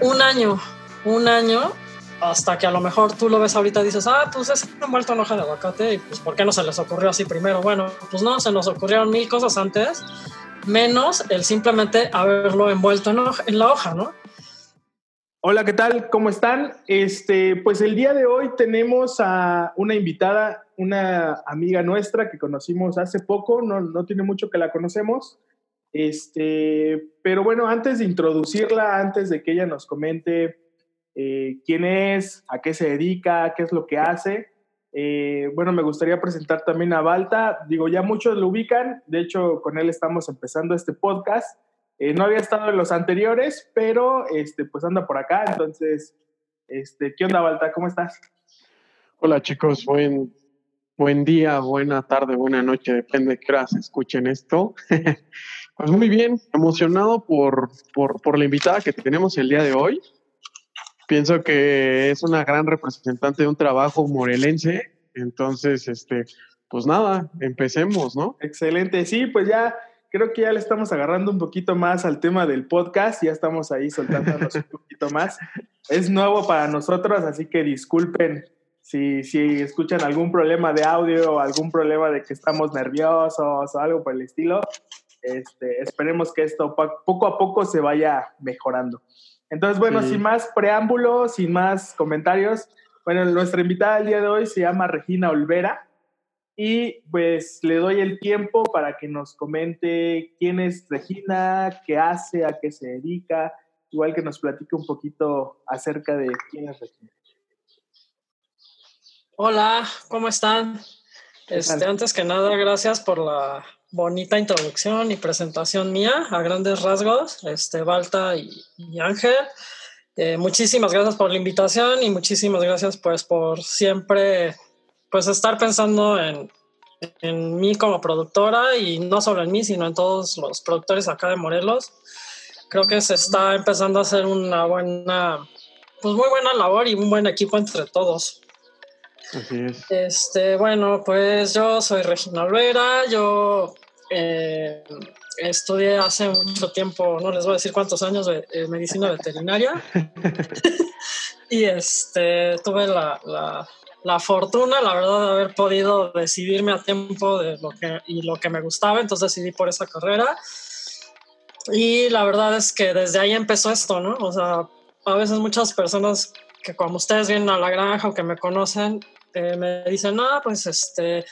Un año, un año, hasta que a lo mejor tú lo ves ahorita y dices, ah, pues es envuelto en hoja de aguacate, y pues ¿por qué no se les ocurrió así primero? Bueno, pues no, se nos ocurrieron mil cosas antes, menos el simplemente haberlo envuelto en, la hoja, ¿no? Hola, ¿qué tal? ¿Cómo están? Este, pues el día de hoy tenemos a una invitada, una amiga nuestra que conocimos hace poco, no, no tiene mucho que la conocemos. Este, pero bueno, antes de introducirla, antes de que ella nos comente eh, quién es, a qué se dedica, qué es lo que hace, eh, bueno, me gustaría presentar también a Balta. Digo, ya muchos lo ubican, de hecho, con él estamos empezando este podcast. Eh, no había estado en los anteriores, pero este, pues anda por acá. Entonces, este, ¿qué onda, Balta? ¿Cómo estás? Hola, chicos. Buen, buen día, buena tarde, buena noche, depende de qué horas escuchen esto. Pues muy bien, emocionado por, por, por, la invitada que tenemos el día de hoy. Pienso que es una gran representante de un trabajo morelense. Entonces, este, pues nada, empecemos, ¿no? Excelente. Sí, pues ya creo que ya le estamos agarrando un poquito más al tema del podcast. Ya estamos ahí soltándonos un poquito más. Es nuevo para nosotros, así que disculpen si, si escuchan algún problema de audio o algún problema de que estamos nerviosos o algo por el estilo este, esperemos que esto poco a poco se vaya mejorando. Entonces, bueno, sin más preámbulos, sin más comentarios, bueno, nuestra invitada el día de hoy se llama Regina Olvera y pues le doy el tiempo para que nos comente quién es Regina, qué hace, a qué se dedica, igual que nos platique un poquito acerca de quién es Regina. Hola, ¿cómo están? Este, antes que nada, gracias por la bonita introducción y presentación mía a grandes rasgos, este, Balta y, Ángel. Eh, muchísimas gracias por la invitación y muchísimas gracias pues por siempre pues estar pensando en, en mí como productora y no solo en mí, sino en todos los productores acá de Morelos. Creo que se está empezando a hacer una buena, pues muy buena labor y un buen equipo entre todos. Así es. Este, bueno, pues yo soy Regina Olvera, yo eh, estudié hace mucho tiempo, no les voy a decir cuántos años, de, medicina veterinaria. y este, tuve la, la, la, fortuna, la verdad, de haber podido decidirme a tiempo de lo que, y lo que me gustaba, entonces decidí por esa carrera. Y la verdad es que desde ahí empezó esto, ¿no? O sea, a veces muchas personas que como ustedes vienen a la granja o que me conocen, eh, me dicen, no, pues este,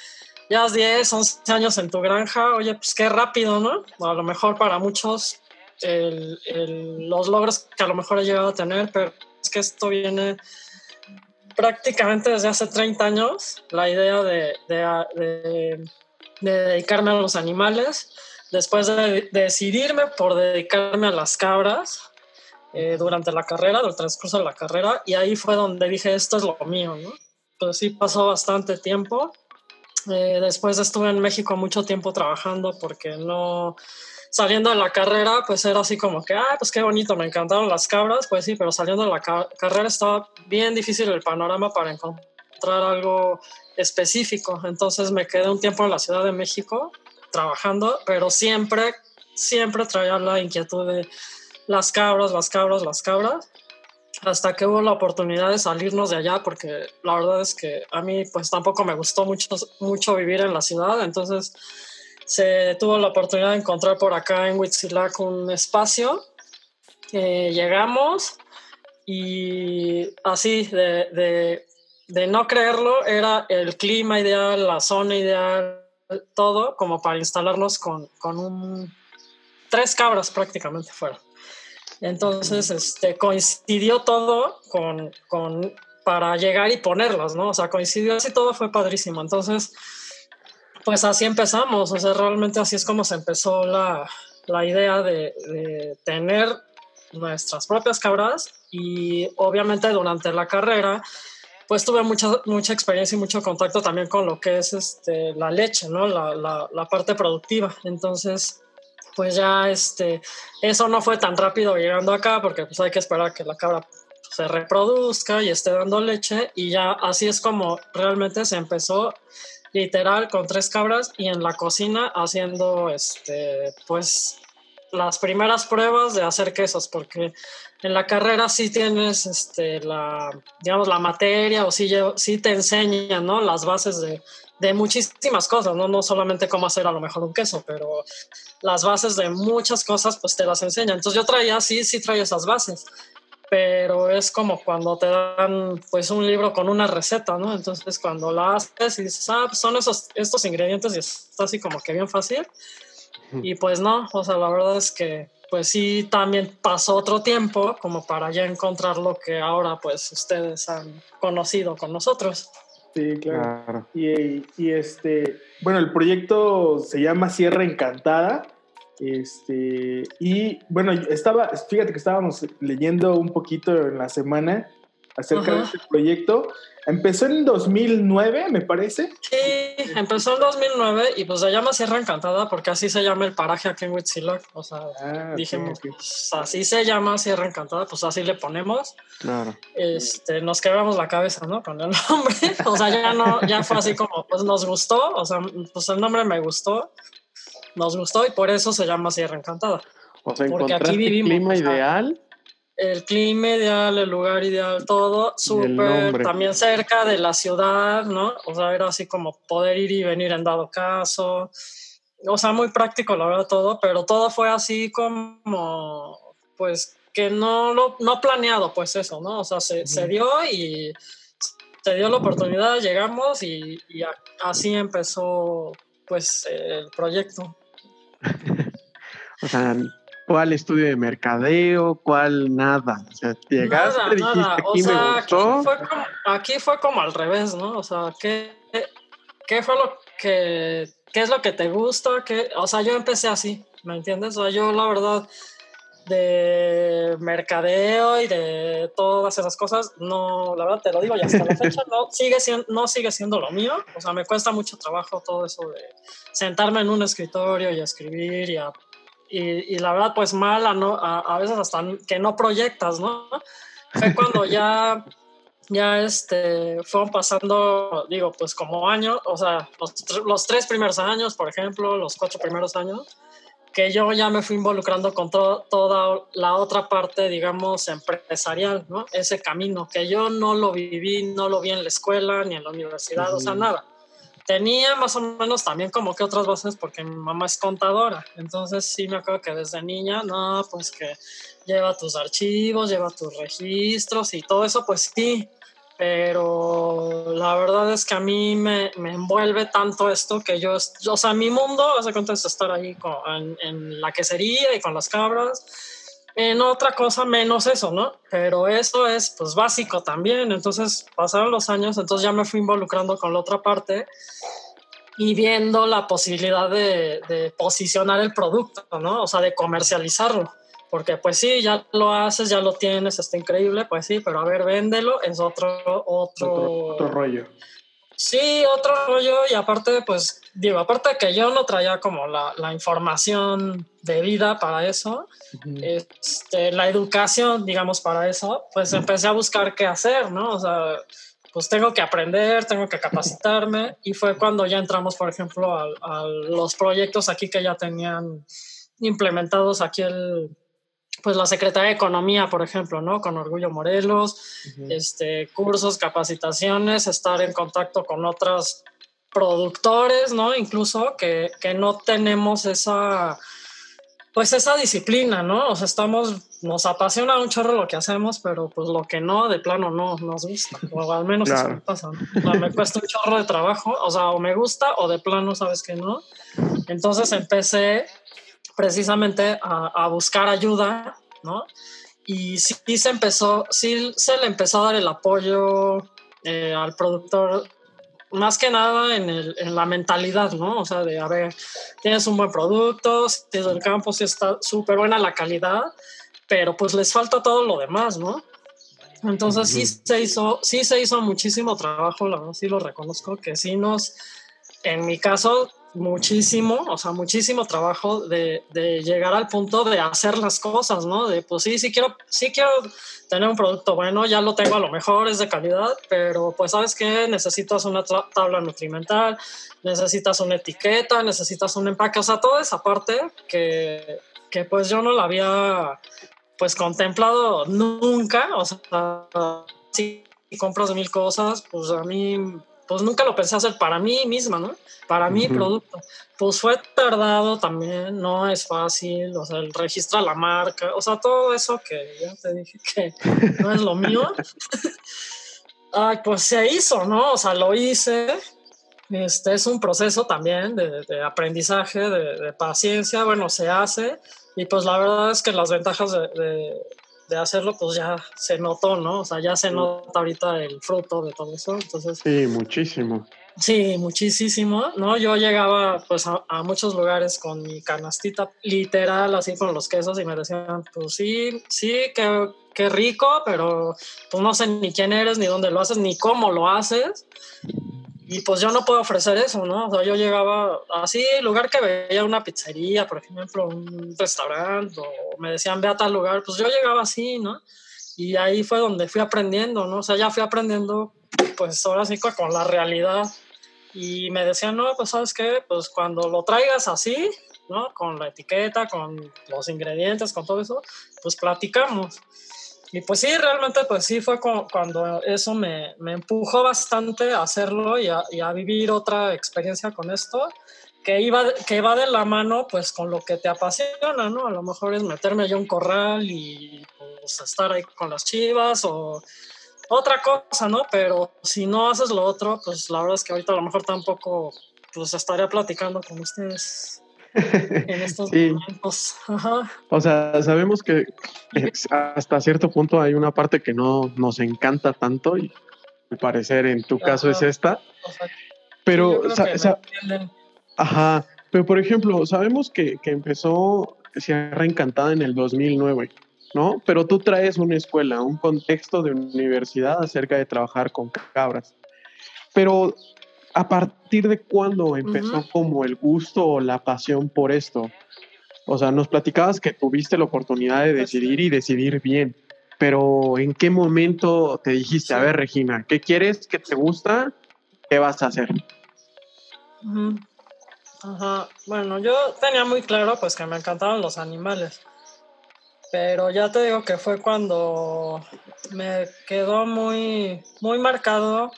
ya 10, 11 años en tu granja, oye, pues qué rápido, ¿no? A lo mejor para muchos los logros que a lo mejor he llegado a tener, pero es que esto viene prácticamente desde hace 30 años, la idea de, de, dedicarme a los animales, después de, decidirme por dedicarme a las cabras eh, durante la carrera, del transcurso de la carrera, y ahí fue donde dije, esto es lo mío, ¿no? Pues sí, pasó bastante tiempo eh, después estuve en México mucho tiempo trabajando porque no, saliendo de la carrera, pues era así como que, ah, pues qué bonito, me encantaron las cabras, pues sí, pero saliendo de la carrera estaba bien difícil el panorama para encontrar algo específico. Entonces me quedé un tiempo en la Ciudad de México trabajando, pero siempre, siempre traía la inquietud de las cabras, las cabras, las cabras hasta que hubo la oportunidad de salirnos de allá, porque la verdad es que a mí pues tampoco me gustó mucho, mucho vivir en la ciudad, entonces se tuvo la oportunidad de encontrar por acá en Huitzilac un espacio. Eh, llegamos y así de, de, de, no creerlo, era el clima ideal, la zona ideal, todo como para instalarnos con, con un, tres cabras prácticamente fuera. Entonces, este, coincidió todo con, con, para llegar y ponerlos, ¿no? O sea, coincidió así, todo fue padrísimo. Entonces, pues así empezamos, o sea, realmente así es como se empezó la, la idea de, tener nuestras propias cabras y obviamente durante la carrera, pues tuve mucha, mucha experiencia y mucho contacto también con lo que es este, la leche, ¿no? La, la parte productiva. Entonces, pues ya este, eso no fue tan rápido llegando acá porque pues hay que esperar que la cabra se reproduzca y esté dando leche y ya así es como realmente se empezó literal con tres cabras y en la cocina haciendo este pues las primeras pruebas de hacer quesos porque en la carrera sí tienes este la digamos la materia o sí, sí te enseñan ¿no? las bases de, de muchísimas cosas, ¿no? no solamente cómo hacer a lo mejor un queso, pero las bases de muchas cosas pues te las enseñan. Entonces yo traía, sí, sí traía esas bases, pero es como cuando te dan pues un libro con una receta, ¿no? Entonces cuando la haces y dices, ah, pues son esos, estos ingredientes y está así como que bien fácil. Y pues no, o sea, la verdad es que pues sí también pasó otro tiempo como para ya encontrar lo que ahora pues ustedes han conocido con nosotros. Sí, claro. Y, y, este, bueno, el proyecto se llama Sierra Encantada este, y bueno, estaba, fíjate que estábamos leyendo un poquito en la semana acerca de este proyecto. Empezó en 2009, me parece. Sí, empezó en 2009 y pues se llama Sierra Encantada porque así se llama el paraje aquí en Huitziloc. O sea, ah, dijimos, pues, así se llama Sierra Encantada, pues así le ponemos. Claro. Este, nos quebramos la cabeza, ¿no? Con el nombre. o sea, ya no, ya fue así como, pues nos gustó, o sea, pues el nombre me gustó nos gustó y por eso se llama Sierra Encantada. O sea, Porque aquí vivimos. El clima ideal. El clima ideal, el lugar ideal, todo súper, también cerca de la ciudad, ¿no? O sea, era así como poder ir y venir en dado caso. O sea, muy práctico, la verdad, todo, pero todo fue así como, pues, que no lo no planeado, pues eso, ¿no? O sea, se, se dio y se dio la oportunidad, llegamos y, y así empezó, pues, el proyecto. o sea, ¿cuál estudio de mercadeo? ¿Cuál nada? O sea, llegaste, nada, dijiste, nada. aquí o sea, me gustó. Aquí fue, como, aquí fue, como, al revés, ¿no? O sea, ¿qué, qué fue lo que, qué es lo que te gusta? ¿Qué, o sea, yo empecé así, ¿me entiendes? O sea, yo la verdad de mercadeo y de todas esas cosas, no, la verdad te lo digo, y hasta la fecha no sigue, siendo, no sigue siendo lo mío. O sea, me cuesta mucho trabajo todo eso de sentarme en un escritorio y escribir y, y, la verdad, pues mal, a, no, a, veces hasta que no proyectas, ¿no? Fue cuando ya, ya este, fueron pasando, digo, pues como años, o sea, los, los tres primeros años, por ejemplo, los cuatro primeros años que yo ya me fui involucrando con toda la otra parte, digamos, empresarial, ¿no? Ese camino que yo no lo viví, no lo vi en la escuela ni en la universidad, o sea, nada. Tenía más o menos también como que otras bases porque mi mamá es contadora, entonces sí me acuerdo que desde niña, no, pues que lleva tus archivos, lleva tus registros y todo eso, pues sí, pero la verdad es que a mí me, me, envuelve tanto esto que yo, o sea, mi mundo, hace cuenta es estar ahí con, en, en, la quesería y con las cabras, en otra cosa menos eso, ¿no? Pero eso es pues básico también, entonces pasaron los años, entonces ya me fui involucrando con la otra parte y viendo la posibilidad de, de posicionar el producto, ¿no? O sea, de comercializarlo porque pues sí, ya lo haces, ya lo tienes, está increíble, pues sí, pero a ver, véndelo, es otro, otro... Otro, rollo. Sí, otro rollo y aparte, pues digo, aparte que yo no traía como la, la información de vida para eso, este, la educación, digamos, para eso, pues empecé a buscar qué hacer, ¿no? O sea, pues tengo que aprender, tengo que capacitarme y fue cuando ya entramos, por ejemplo, a, a los proyectos aquí que ya tenían implementados aquí el, pues la Secretaría de Economía, por ejemplo, ¿no? Con Orgullo Morelos, este, cursos, capacitaciones, estar en contacto con otros productores, ¿no? Incluso que, que, no tenemos esa, pues esa disciplina, ¿no? O sea, estamos, nos apasiona un chorro lo que hacemos, pero pues lo que no, de plano no nos gusta, o al menos eso me pasa, O sea, me cuesta un chorro de trabajo, o sea, o me gusta o de plano sabes que no. Entonces empecé precisamente a, buscar ayuda, ¿no? Y sí, se empezó, sí se le empezó a dar el apoyo eh, al productor, más que nada en, el, en, la mentalidad, ¿no? O sea, de, a ver, tienes un buen producto, si el campo sí está súper buena la calidad, pero pues les falta todo lo demás, ¿no? Entonces sí se hizo, sí se hizo muchísimo trabajo, la verdad sí lo reconozco, que sí nos, en mi caso, muchísimo, o sea, muchísimo trabajo de, de, llegar al punto de hacer las cosas, ¿no? De, pues sí, sí quiero, sí quiero tener un producto bueno, ya lo tengo a lo mejor, es de calidad, pero pues sabes que necesitas una tabla nutrimental, necesitas una etiqueta, necesitas un empaque, o sea, toda esa parte que, que pues yo no la había pues contemplado nunca, o sea, si compras mil cosas, pues a mí pues nunca lo pensé hacer para mí misma, ¿no? Para mi producto. Pues fue tardado también, no es fácil, o sea, el registra la marca, o sea, todo eso que ya te dije que no es lo mío. Ay, pues se hizo, ¿no? O sea, lo hice. Este es un proceso también de, aprendizaje, de, paciencia, bueno, se hace. Y pues la verdad es que las ventajas de, de hacerlo, pues ya se notó, ¿no? O sea, ya se nota ahorita el fruto de todo eso. Entonces, sí, muchísimo. Sí, muchísimo, ¿no? Yo llegaba pues a, muchos lugares con mi canastita literal, así con los quesos y me decían, pues sí, sí, qué, qué rico, pero pues no sé ni quién eres, ni dónde lo haces, ni cómo lo haces. Y pues yo no puedo ofrecer eso, ¿no? O sea, yo llegaba así, lugar que veía una pizzería, por ejemplo, un restaurante, o me decían, ve a tal lugar, pues yo llegaba así, ¿no? Y ahí fue donde fui aprendiendo, ¿no? O sea, ya fui aprendiendo, pues ahora sí con la realidad. Y me decían, no, pues sabes qué, pues cuando lo traigas así, ¿no? Con la etiqueta, con los ingredientes, con todo eso, pues platicamos. Y pues sí, realmente pues sí fue cuando eso me, me empujó bastante a hacerlo y a, vivir otra experiencia con esto, que, iba, que va de la mano pues con lo que te apasiona, ¿no? A lo mejor es meterme yo un corral y pues, estar ahí con las chivas o otra cosa, ¿no? Pero si no haces lo otro, pues la verdad es que ahorita a lo mejor tampoco pues estaría platicando con ustedes en estos momentos. O sea, sabemos que hasta cierto punto hay una parte que no nos encanta tanto y al parecer en tu caso es esta. pero, ajá, pero por ejemplo, sabemos que, que empezó Sierra Encantada en el 2009, ¿no? Pero tú traes una escuela, un contexto de universidad acerca de trabajar con cabras. Pero ¿A partir de cuándo empezó como el gusto o la pasión por esto? O sea, nos platicabas que tuviste la oportunidad de decidir y decidir bien, pero ¿en qué momento te dijiste, a ver, Regina, ¿qué quieres? ¿Qué te gusta? ¿Qué vas a hacer? Ajá. Bueno, yo tenía muy claro pues que me encantaban los animales, pero ya te digo que fue cuando me quedó muy, muy marcado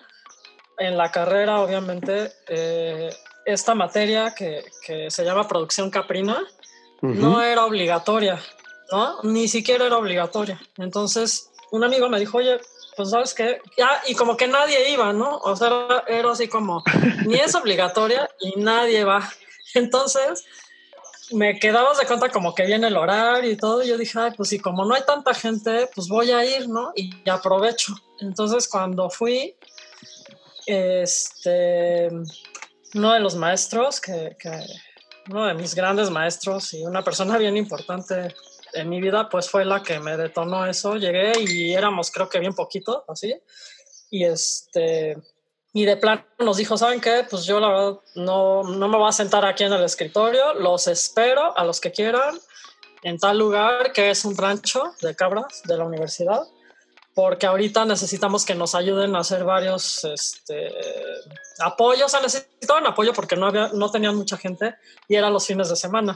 en la carrera, obviamente, eh, esta materia que, que, se llama producción caprina no era obligatoria, ¿no? Ni siquiera era obligatoria. Entonces, un amigo me dijo, oye, pues sabes qué, ya, y como que nadie iba, ¿no? O sea, era, así como, ni es obligatoria y nadie va. Entonces, me quedabas de cuenta como que viene el horario y todo, y yo dije, ay, pues si como no hay tanta gente, pues voy a ir, ¿no? Y aprovecho. Entonces, cuando fui, este, uno de los maestros, que, uno de mis grandes maestros y una persona bien importante en mi vida, pues fue la que me detonó eso. Llegué y éramos creo que bien poquito, así. Y este, y de plano nos dijo, ¿saben qué? Pues yo la verdad no, no me voy a sentar aquí en el escritorio, los espero a los que quieran en tal lugar que es un rancho de cabras de la universidad porque ahorita necesitamos que nos ayuden a hacer varios este, apoyos. O sea, necesitaban apoyo porque no, había, no tenían mucha gente y eran los fines de semana.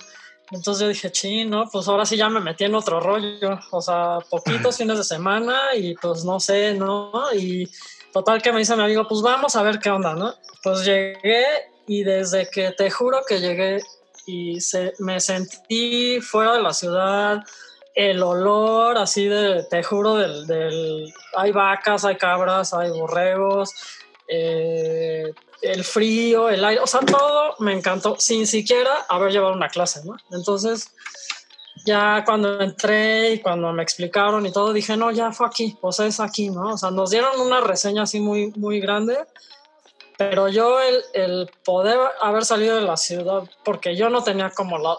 Entonces yo dije, chino, pues ahora sí ya me metí en otro rollo. O sea, poquitos fines de semana y pues no sé, ¿no? Y total que me dice mi amigo, pues vamos a ver qué onda, ¿no? Pues llegué y desde que te juro que llegué y se, me sentí fuera de la ciudad, el olor así de, te juro, del, hay vacas, hay cabras, hay borregos, eh, el frío, el aire, o sea, todo me encantó, sin siquiera haber llevado una clase, ¿no? Entonces, ya cuando entré y cuando me explicaron y todo, dije, no, ya fue aquí, sea, es aquí, ¿no? O sea, nos dieron una reseña así muy, muy grande, pero yo el, el poder haber salido de la ciudad, porque yo no tenía como la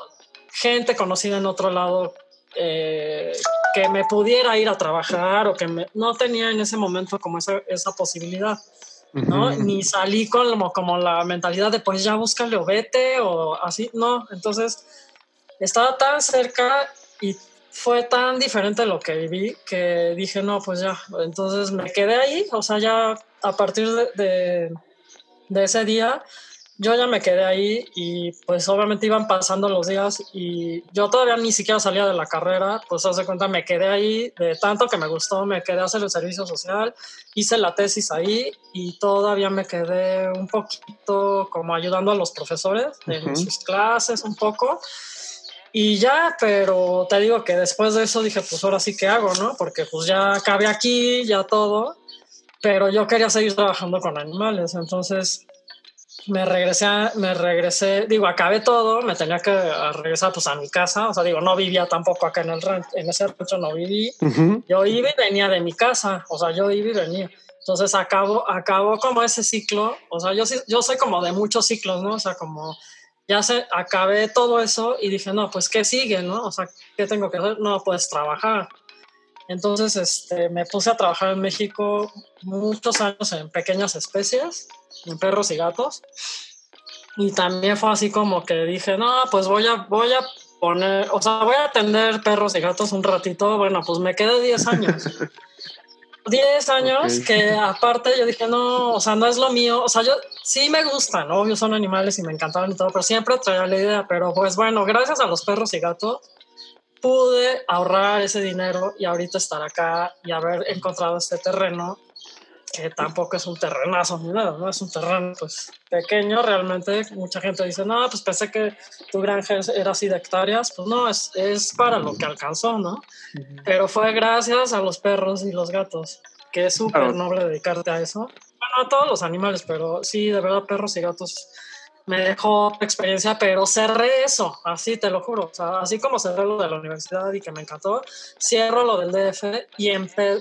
gente conocida en otro lado eh, que me pudiera ir a trabajar o que no tenía en ese momento como esa, esa posibilidad. ¿no? Ni salí con como, como la mentalidad de pues ya búscale o vete o así, no, entonces estaba tan cerca y fue tan diferente lo que viví que dije, no, pues ya, entonces me quedé ahí, o sea, ya a partir de, de ese día yo ya me quedé ahí y pues obviamente iban pasando los días y yo todavía ni siquiera salía de la carrera, pues hace cuenta me quedé ahí de tanto que me gustó, me quedé a hacer el servicio social, hice la tesis ahí y todavía me quedé un poquito como ayudando a los profesores en sus clases un poco. Y ya, pero te digo que después de eso dije, pues ahora sí que hago, ¿no? Porque pues ya acabé aquí, ya todo, pero yo quería seguir trabajando con animales, entonces me regresé, me regresé, digo, acabé todo, me tenía que regresar pues a mi casa, o sea, digo, no vivía tampoco acá en el rancho, en ese rancho no viví, yo iba y venía de mi casa, o sea, yo iba y venía. Entonces acabo, acabó como ese ciclo, o sea, yo, yo soy como de muchos ciclos, ¿no? O sea, como ya se, acabé todo eso y dije, no, pues, ¿qué sigue, no? O sea, ¿qué tengo que hacer? No, pues trabajar. Entonces, este, me puse a trabajar en México muchos años en pequeñas especies en perros y gatos. Y también fue así como que dije, no, pues voy a, voy a poner, o sea, voy a atender perros y gatos un ratito. Bueno, pues me quedé 10 años. 10 años que aparte yo dije, no, o sea, no es lo mío. O sea, yo sí me gustan, obvio, son animales y me encantaban y todo, pero siempre traía la idea. Pero pues bueno, gracias a los perros y gatos pude ahorrar ese dinero y ahorita estar acá y haber encontrado este terreno que tampoco es un terrenazo ni nada, ¿no? Es un terreno pues pequeño realmente. Mucha gente dice, no, pues pensé que tu granja era así de hectáreas. Pues no, es, es para lo que alcanzó, ¿no? Pero fue gracias a los perros y los gatos, que es súper noble dedicarte a eso. Bueno, a todos los animales, pero sí, de verdad, perros y gatos me dejó experiencia, pero cerré eso, así te lo juro. O sea, así como cerré lo de la universidad y que me encantó, cierro lo del DF y,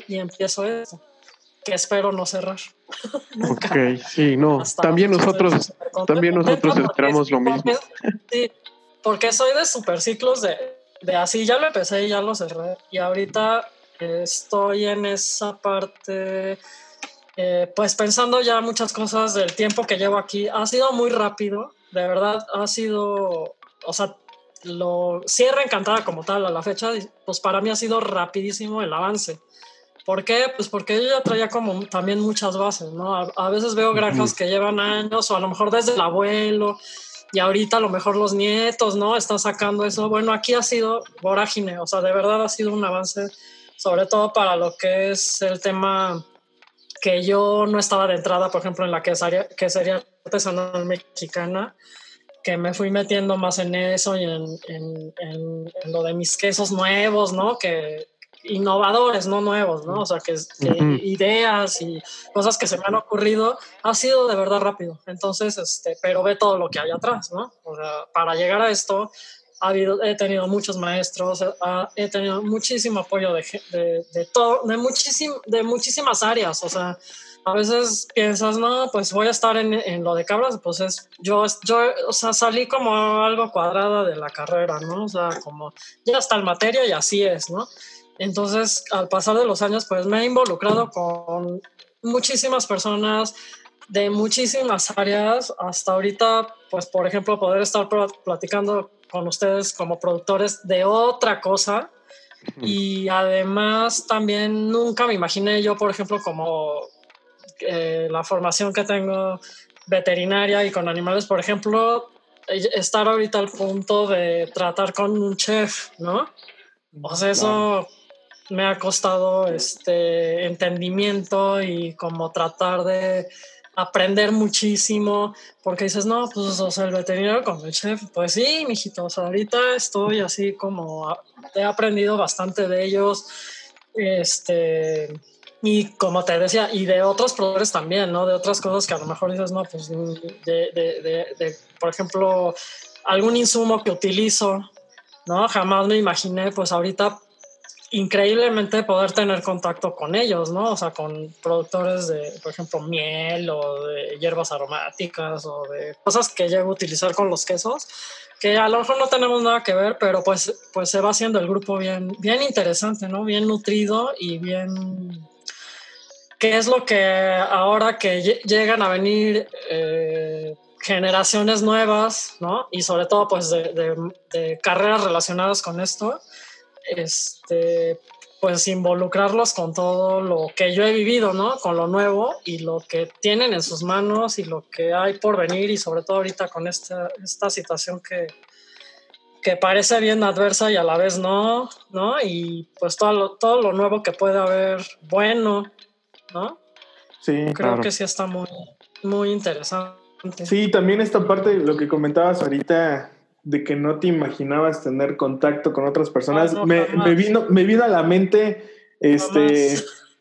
y empiezo eso que espero no cerrar. ok, sí, no. también nosotros, también nosotros esperamos lo mismo. Sí, porque soy de superciclos de, de así, ya lo empecé y ya lo cerré. Y ahorita estoy en esa parte, eh, pues pensando ya muchas cosas del tiempo que llevo aquí. Ha sido muy rápido, de verdad, ha sido, o sea, lo cierre encantada como tal a la fecha, pues para mí ha sido rapidísimo el avance ¿Por qué? Pues porque yo ya traía como también muchas bases, ¿no? A, veces veo granjas que llevan años o a lo mejor desde el abuelo y ahorita a lo mejor los nietos, ¿no? Están sacando eso. Bueno, aquí ha sido vorágine, o sea, de verdad ha sido un avance, sobre todo para lo que es el tema que yo no estaba de entrada, por ejemplo, en la quesería, sería artesanal mexicana, que me fui metiendo más en eso y en, en, en lo de mis quesos nuevos, ¿no? Que innovadores, no nuevos, ¿no? O sea, que, ideas y cosas que se me han ocurrido, ha sido de verdad rápido. Entonces, este, pero ve todo lo que hay atrás, ¿no? O sea, para llegar a esto, ha habido, he tenido muchos maestros, he tenido muchísimo apoyo de, de, de todo, de, muchísim, de muchísimas áreas, o sea, a veces piensas, no, pues voy a estar en, en, lo de cabras, pues es, yo, yo, o sea, salí como algo cuadrada de la carrera, ¿no? O sea, como ya está en materia y así es, ¿no? Entonces, al pasar de los años, pues me he involucrado con muchísimas personas de muchísimas áreas. Hasta ahorita, pues, por ejemplo, poder estar platicando con ustedes como productores de otra cosa. Y además también nunca me imaginé yo, por ejemplo, como eh, la formación que tengo veterinaria y con animales, por ejemplo, estar ahorita al punto de tratar con un chef, ¿no? O sea, eso me ha costado este entendimiento y como tratar de aprender muchísimo, porque dices, no, pues, o sea, el veterinario con el chef, pues sí, mijito, o sea, ahorita estoy así como, he aprendido bastante de ellos, este, y como te decía, y de otros productores también, ¿no? De otras cosas que a lo mejor dices, no, pues, de, de, de por ejemplo, algún insumo que utilizo, ¿no? Jamás me imaginé, pues ahorita increíblemente poder tener contacto con ellos, ¿no? O sea, con productores de, por ejemplo, miel o de hierbas aromáticas o de cosas que llego a utilizar con los quesos, que a lo mejor no tenemos nada que ver, pero pues, pues se va haciendo el grupo bien, bien interesante, ¿no? Bien nutrido y bien, qué es lo que ahora que llegan a venir eh, generaciones nuevas, ¿no? Y sobre todo, pues, de, carreras relacionadas con esto, este, pues involucrarlos con todo lo que yo he vivido, ¿no? Con lo nuevo y lo que tienen en sus manos y lo que hay por venir y sobre todo ahorita con esta, esta situación que, que parece bien adversa y a la vez no, ¿no? Y pues todo lo, todo lo nuevo que puede haber bueno, ¿no? Sí, Creo que sí está muy, muy interesante. Sí, también esta parte, lo que comentabas ahorita, de que no te imaginabas tener contacto con otras personas, me, vino, me vino a la mente este,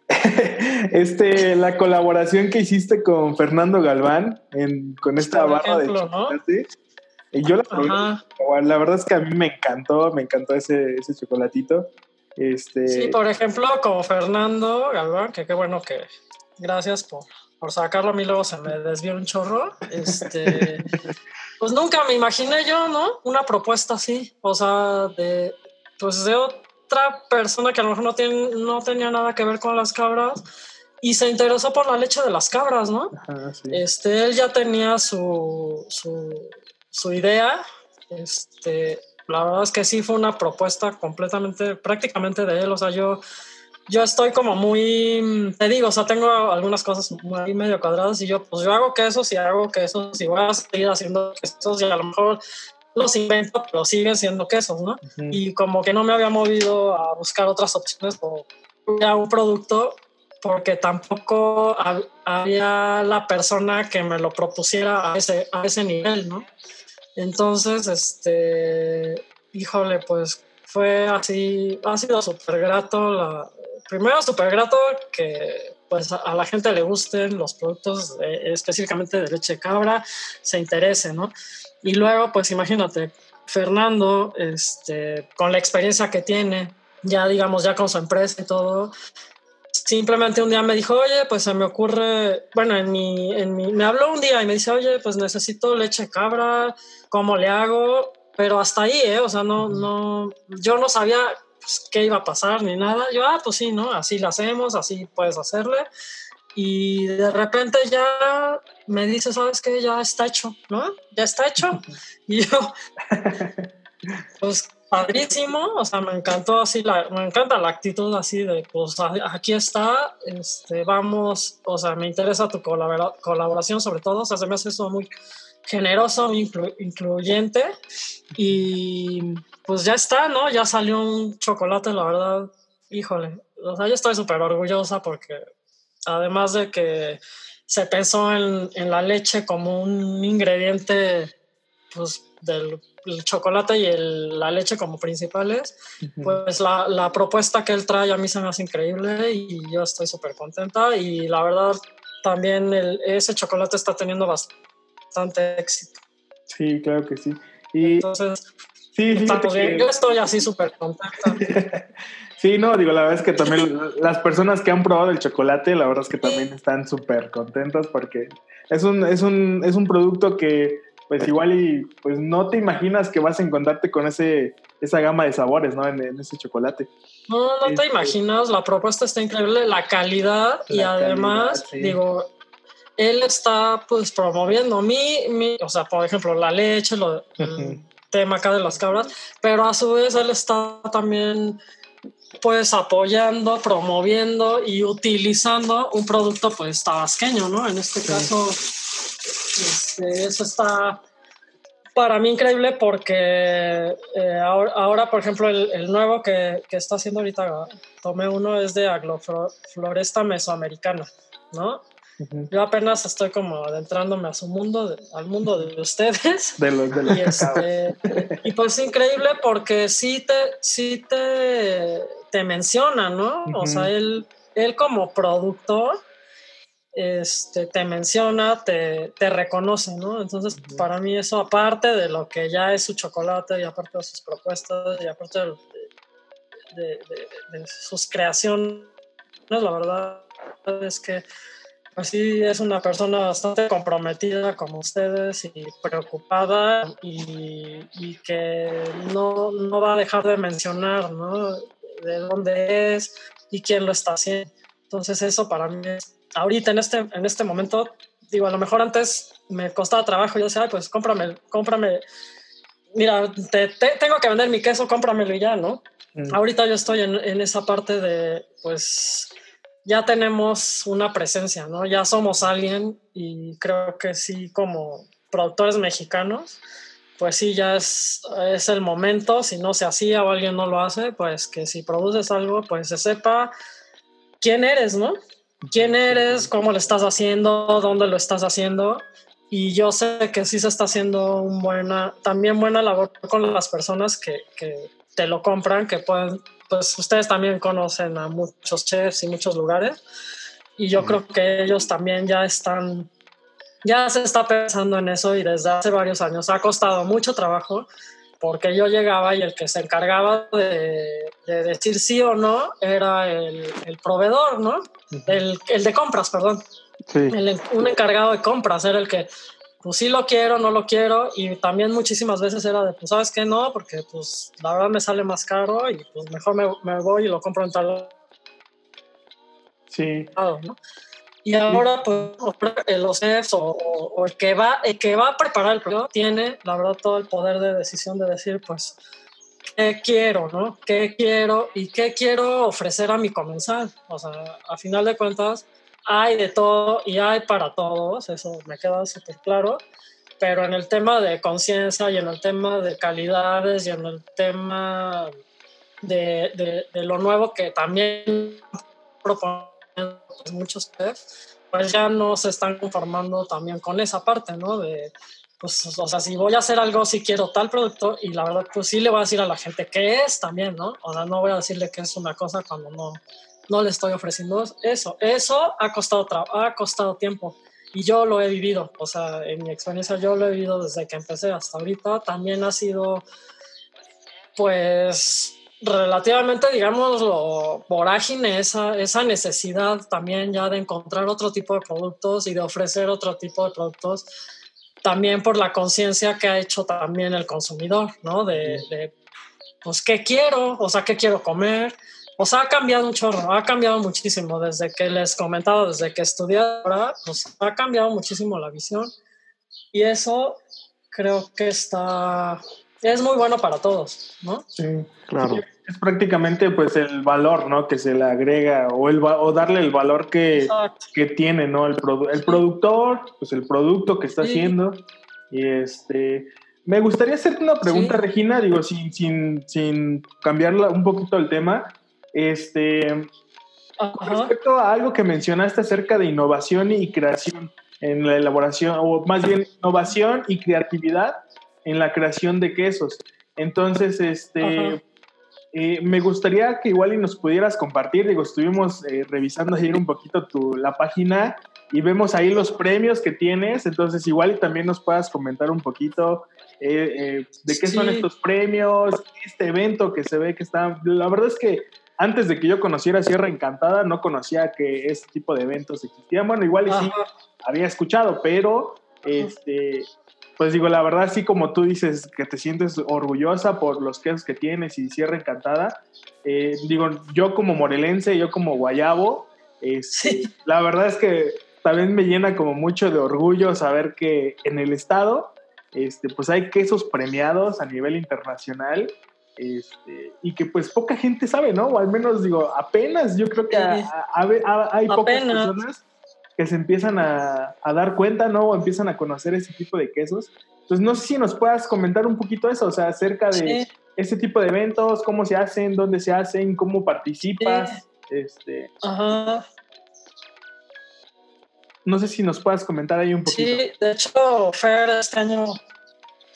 este, la colaboración que hiciste con Fernando Galván en, con esta barra de chocolate. Y yo la, la verdad es que a mí me encantó, me encantó ese, ese chocolatito. Este... Sí, por ejemplo, como Fernando Galván, que qué bueno que gracias por, por sacarlo. A mí luego se me desvió un chorro. Este, pues nunca me imaginé yo, ¿no? Una propuesta así, o sea, de, pues de otra persona que a lo mejor no, tiene, no tenía nada que ver con las cabras y se interesó por la leche de las cabras, ¿no? Este, él ya tenía su, su, su idea, este, la verdad es que sí fue una propuesta completamente, prácticamente de él. O sea, yo, yo estoy como muy, te digo, o sea, tengo algunas cosas muy medio cuadradas y yo, pues yo hago quesos y hago quesos y voy a seguir haciendo quesos y a lo mejor los invento, pero siguen siendo quesos, ¿no? Y como que no me había movido a buscar otras opciones o un producto porque tampoco había la persona que me lo propusiera a ese, a ese nivel, ¿no? Entonces, este, híjole, pues fue así, ha sido súper grato. La, primero, súper grato que pues a la gente le gusten los productos específicamente de leche de cabra, se interese, ¿no? Y luego, pues imagínate, Fernando, este, con la experiencia que tiene, ya digamos, ya con su empresa y todo, simplemente un día me dijo, oye, pues se me ocurre, bueno, en mi, en mi, me habló un día y me dice, oye, pues necesito leche cabra, ¿cómo le hago? Pero hasta ahí, ¿eh? O sea, no, no, yo no sabía pues, qué iba a pasar ni nada. Yo, ah, pues sí, ¿no? Así lo hacemos, así puedes hacerle. Y de repente ya me dice, ¿sabes qué? Ya está hecho, ¿no? Ya está hecho. Y yo, pues padrísimo, o sea, me encantó así, la, me encanta la actitud así de, pues aquí está, este, vamos, o sea, me interesa tu colaboración sobre todo, o sea, se me hace eso muy generoso, muy incluyente y pues ya está, ¿no? Ya salió un chocolate, la verdad, híjole, o sea, yo estoy súper orgullosa porque además de que se pensó en, en la leche como un ingrediente, pues, del el chocolate y la leche como principales, pues la, la, propuesta que él trae a mí se me hace increíble y yo estoy súper contenta y la verdad también el, ese chocolate está teniendo bastante éxito. Sí, claro que sí. Y Entonces, sí, yo estoy así súper contenta. sí, no, digo, la verdad es que también las personas que han probado el chocolate, la verdad es que también están súper contentas porque es un, es un, es un producto que pues igual y pues no te imaginas que vas a encontrarte con ese esa gama de sabores, ¿no? En, ese chocolate. No, no te este, imaginas, la propuesta está increíble, la calidad y además, digo, él está pues promoviendo mi, mi, o sea, por ejemplo, la leche, lo, el tema acá de las cabras, pero a su vez él está también pues apoyando, promoviendo y utilizando un producto pues tabasqueño, ¿no? En este caso este, eso está para mí increíble porque eh, ahora, por ejemplo, el, nuevo que, que, está haciendo ahorita, tomé uno, es de aglofloresta mesoamericana, ¿no? Yo apenas estoy como adentrándome a su mundo, al mundo de ustedes. De los de y, este, y pues increíble porque sí te, sí te, te menciona, ¿no? O sea, él, él como productor este, te menciona, te, te reconoce, ¿no? Entonces, para mí eso, aparte de lo que ya es su chocolate y aparte de sus propuestas y aparte de, sus creaciones, la verdad es que así es una persona bastante comprometida como ustedes y preocupada y, y que no, no, va a dejar de mencionar, ¿no? De dónde es y quién lo está haciendo. Entonces eso para mí, ahorita en este, en este momento, digo, a lo mejor antes me costaba trabajo, yo decía, pues cómprame, cómprame, mira, te, tengo que vender mi queso, cómpramelo y ya, ¿no? Mm. Ahorita yo estoy en, en esa parte de, pues, ya tenemos una presencia, ¿no? Ya somos alguien y creo que sí, como productores mexicanos, pues sí, ya es, es el momento, si no se hacía o alguien no lo hace, pues que si produces algo, pues se sepa quién eres, ¿no? ¿Quién eres? ¿Cómo lo estás haciendo? ¿Dónde lo estás haciendo? Y yo sé que sí se está haciendo un buena, también buena labor con las personas que, que te lo compran, que pueden, pues ustedes también conocen a muchos chefs y muchos lugares. Y yo creo que ellos también ya están ya se está pensando en eso y desde hace varios años ha costado mucho trabajo porque yo llegaba y el que se encargaba de, decir sí o no era el, proveedor, ¿no? el, de compras, perdón. un encargado de compras era el que, pues sí lo quiero, no lo quiero, y también muchísimas veces era de, pues sabes que no, porque pues la verdad me sale más caro y pues mejor me, me voy y lo compro en tal... Sí. ¿no? Y ahora, pues, los chefs o, el, que va, el que va a preparar el producto tiene, la verdad, todo el poder de decisión de decir, pues, qué quiero, ¿no? ¿Qué quiero y qué quiero ofrecer a mi comensal? O sea, a final de cuentas, hay de todo y hay para todos, eso me queda súper claro. Pero en el tema de conciencia y en el tema de calidades y en el tema de, de, de lo nuevo que también propone pues, muchos chefs, pues ya no se están conformando también con esa parte, ¿no? De, pues, o sea, si voy a hacer algo, si quiero tal producto, y la verdad, pues sí le voy a decir a la gente qué es también, ¿no? O sea, no voy a decirle que es una cosa cuando no, no le estoy ofreciendo eso. Eso ha costado, ha costado tiempo y yo lo he vivido, o sea, en mi experiencia yo lo he vivido desde que empecé hasta ahorita. También ha sido, pues, relativamente, digamos, lo vorágine, esa, esa necesidad también ya de encontrar otro tipo de productos y de ofrecer otro tipo de productos, también por la conciencia que ha hecho también el consumidor, ¿no? De, de, pues, ¿qué quiero? O sea, ¿qué quiero comer? O sea, ha cambiado un chorro, ha cambiado muchísimo desde que les comentaba, desde que estudié ahora, pues ha cambiado muchísimo la visión. Y eso creo que está, es muy bueno para todos, ¿no? Sí, claro. Es prácticamente pues el valor, ¿no? Que se le agrega o, el, o darle el valor que, que tiene, ¿no? El, el productor, pues el producto que está haciendo. Y este, me gustaría hacerte una pregunta, Regina, digo, sin, sin, sin cambiar un poquito el tema. Este, con respecto a algo que mencionaste acerca de innovación y creación en la elaboración, o más bien innovación y creatividad en la creación de quesos. Entonces, este, eh, me gustaría que igual y nos pudieras compartir, digo, estuvimos eh, revisando ayer un poquito tu, la página y vemos ahí los premios que tienes, entonces igual y también nos puedas comentar un poquito eh, de qué son estos premios, este evento que se ve que está, la verdad es que antes de que yo conociera Sierra Encantada, no conocía que este tipo de eventos existían, bueno, igual y sí había escuchado, pero este, pues digo, la verdad, sí, como tú dices, que te sientes orgullosa por los quesos que tienes y Sierra Encantada. Eh, digo, yo como morelense, yo como guayabo, este, la verdad es que también me llena como mucho de orgullo saber que en el estado, este, pues hay quesos premiados a nivel internacional este, y que pues poca gente sabe, ¿no? O al menos digo, apenas yo creo que hay pocas personas que se empiezan a, dar cuenta, ¿no? O empiezan a conocer ese tipo de quesos. Entonces, no sé si nos puedas comentar un poquito eso, o sea, acerca de ese tipo de eventos, cómo se hacen, dónde se hacen, cómo participas. Este. Ajá. No sé si nos puedas comentar ahí un poquito. Sí, de hecho, Fer, este año.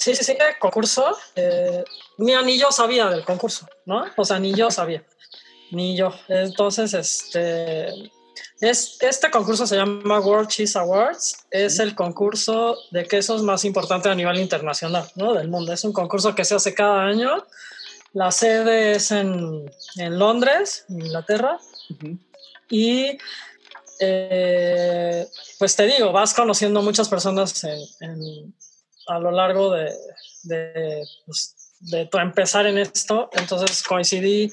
Sí, sí, sí, concurso. Eh, mira, ni yo sabía del concurso, ¿no? O sea, ni yo sabía. Ni yo. Entonces, este este concurso se llama World Cheese Awards. Es el concurso de quesos más importante a nivel internacional, ¿no? Del mundo. Es un concurso que se hace cada año. La sede es en, en Londres, Inglaterra. Y eh, pues te digo, vas conociendo muchas personas a lo largo de, de, pues, de empezar en esto. Entonces coincidí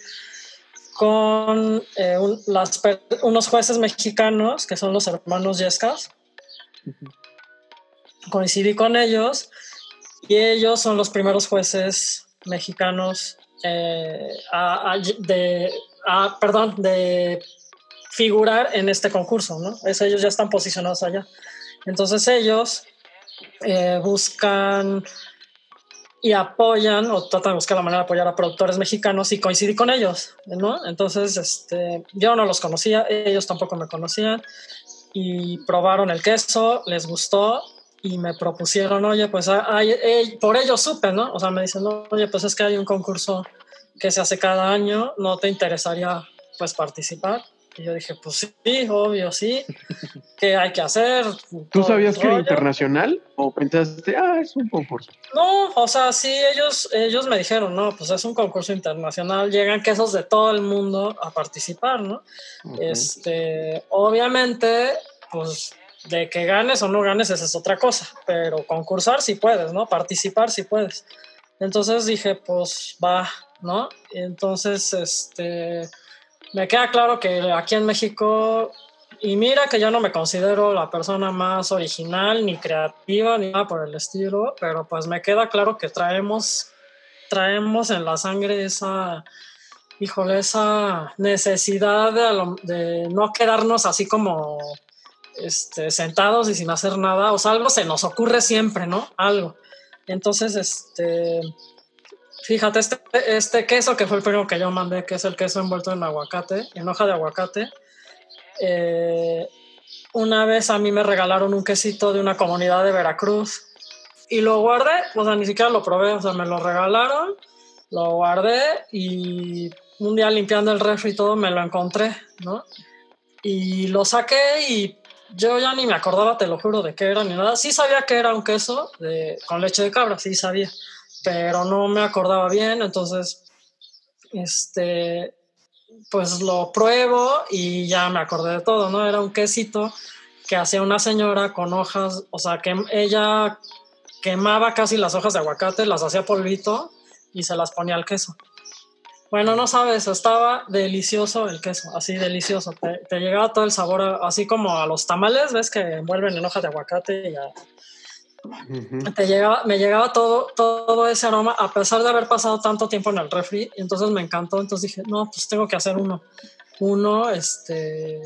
con eh, las, unos jueces mexicanos que son los hermanos Yescas. Coincidí con ellos y ellos son los primeros jueces mexicanos eh, de, perdón, de figurar en este concurso, ¿no? Es, ellos ya están posicionados allá. Entonces ellos eh, buscan y apoyan o tratan de buscar la manera de apoyar a productores mexicanos y coincidí con ellos, ¿no? Entonces, este, yo no los conocía, ellos tampoco me conocían y probaron el queso, les gustó y me propusieron, oye, pues hay, por ello supe, ¿no? O sea, me dicen, oye, pues es que hay un concurso que se hace cada año, ¿no te interesaría pues participar? Y yo dije, pues sí, obvio, sí. ¿Qué hay que hacer? ¿Tú sabías que era internacional o pensaste, ah, es un concurso? No, o sea, sí, ellos, ellos me dijeron, no, pues es un concurso internacional, llegan quesos de todo el mundo a participar, ¿no? Este, obviamente, pues de que ganes o no ganes, esa es otra cosa, pero concursar sí puedes, ¿no? Participar sí puedes. Entonces dije, pues va, ¿no? entonces, este me queda claro que aquí en México, y mira que yo no me considero la persona más original, ni creativa, ni nada por el estilo, pero pues me queda claro que traemos, traemos en la sangre esa, híjole, esa necesidad de, no quedarnos así como este, sentados y sin hacer nada, o sea, algo se nos ocurre siempre, ¿no? Algo. Entonces, este, Fíjate, este, este queso que fue el primero que yo mandé, que es el queso envuelto en aguacate, en hoja de aguacate. Eh, una vez a mí me regalaron un quesito de una comunidad de Veracruz y lo guardé, o sea, ni siquiera lo probé, o sea, me lo regalaron, lo guardé y un día limpiando el refri y todo me lo encontré, ¿no? Y lo saqué y yo ya ni me acordaba, te lo juro, de qué era ni nada. Sí sabía que era un queso de, con leche de cabra, sí sabía pero no me acordaba bien, entonces, este, pues lo pruebo y ya me acordé de todo, ¿no? Era un quesito que hacía una señora con hojas, o sea, que ella quemaba casi las hojas de aguacate, las hacía polvito y se las ponía al queso. Bueno, no sabes, estaba delicioso el queso, así delicioso. Te, llegaba todo el sabor, así como a los tamales, ¿ves? Que envuelven en hojas de aguacate y ya llegaba, me llegaba todo, todo ese aroma, a pesar de haber pasado tanto tiempo en el refri, entonces me encantó, entonces dije, no, pues tengo que hacer uno, uno, este,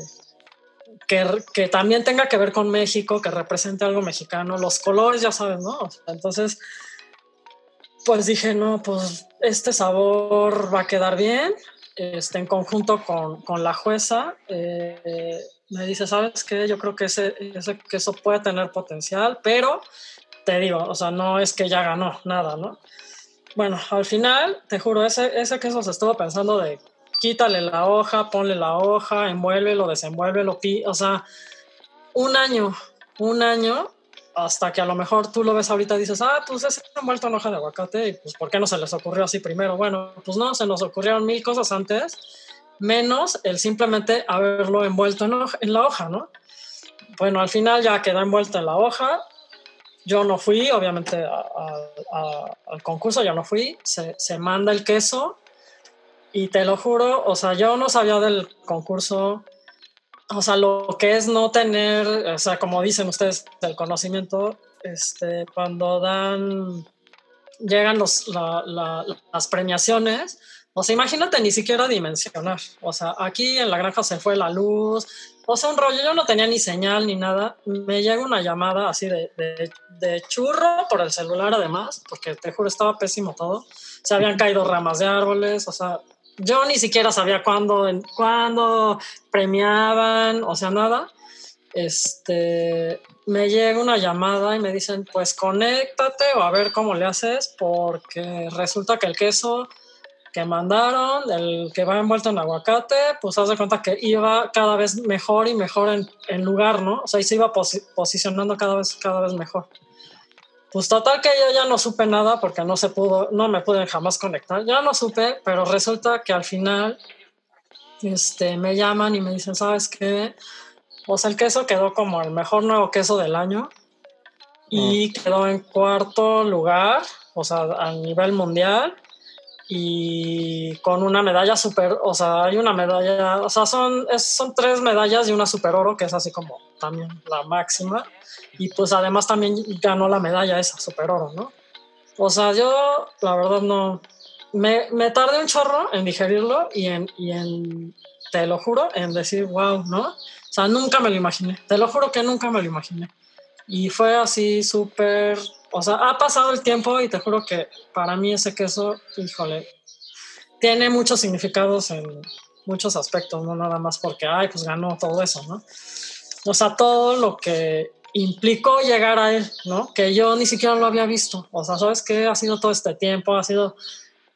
que, que también tenga que ver con México, que represente algo mexicano, los colores, ya sabes, ¿no? entonces, pues dije, no, pues este sabor va a quedar bien, este, en conjunto con, con la jueza, eh, me dice, ¿sabes qué? Yo creo que ese, ese queso puede tener potencial, pero te digo, o sea, no es que ya ganó nada, ¿no? Bueno, al final, te juro, ese, ese queso se estuvo pensando de quítale la hoja, ponle la hoja, envuélvelo, desenvuélvelo, o sea, un año, un año, hasta que a lo mejor tú lo ves ahorita y dices, ah, pues es envuelto en hoja de aguacate, y pues ¿por qué no se les ocurrió así primero? Bueno, pues no, se nos ocurrieron mil cosas antes, menos el simplemente haberlo envuelto en, la hoja, ¿no? Bueno, al final ya quedó envuelto en la hoja. Yo no fui, obviamente, al concurso, yo no fui. Se, se, manda el queso y te lo juro, o sea, yo no sabía del concurso, o sea, lo que es no tener, o sea, como dicen ustedes, el conocimiento, este, cuando dan, llegan los, las premiaciones, o sea, imagínate ni siquiera dimensionar. O sea, aquí en la granja se fue la luz. O sea, un rollo, yo no tenía ni señal ni nada. Me llega una llamada así de, de, churro por el celular además, porque te juro, estaba pésimo todo. Se habían caído ramas de árboles, o sea, yo ni siquiera sabía cuándo, cuándo premiaban, o sea, nada. Este, me llega una llamada y me dicen, pues conéctate o a ver cómo le haces, porque resulta que el queso que mandaron, el que va envuelto en aguacate, pues haz de cuenta que iba cada vez mejor y mejor en, en lugar, ¿no? O sea, y se iba posicionando cada vez, cada vez mejor. Pues total que yo ya no supe nada porque no se pudo, no me pude jamás conectar. Ya no supe, pero resulta que al final este, me llaman y me dicen, ¿sabes qué? O sea, el queso quedó como el mejor nuevo queso del año y quedó en cuarto lugar, o sea, a nivel mundial y con una medalla super, o sea, hay una medalla, o sea, son, son tres medallas y una super oro, que es así como también la máxima, y pues además también ganó la medalla esa, super oro, ¿no? O sea, yo la verdad no, me, me tardé un chorro en digerirlo y en, y en, te lo juro, en decir, wow, ¿no? O sea, nunca me lo imaginé, te lo juro que nunca me lo imaginé. Y fue así súper o sea, ha pasado el tiempo y te juro que para mí ese queso, híjole, tiene muchos significados en muchos aspectos, no nada más porque, ay, pues ganó todo eso, ¿no? O sea, todo lo que implicó llegar a él, ¿no? Que yo ni siquiera lo había visto. O sea, ¿sabes qué? Ha sido todo este tiempo, ha sido,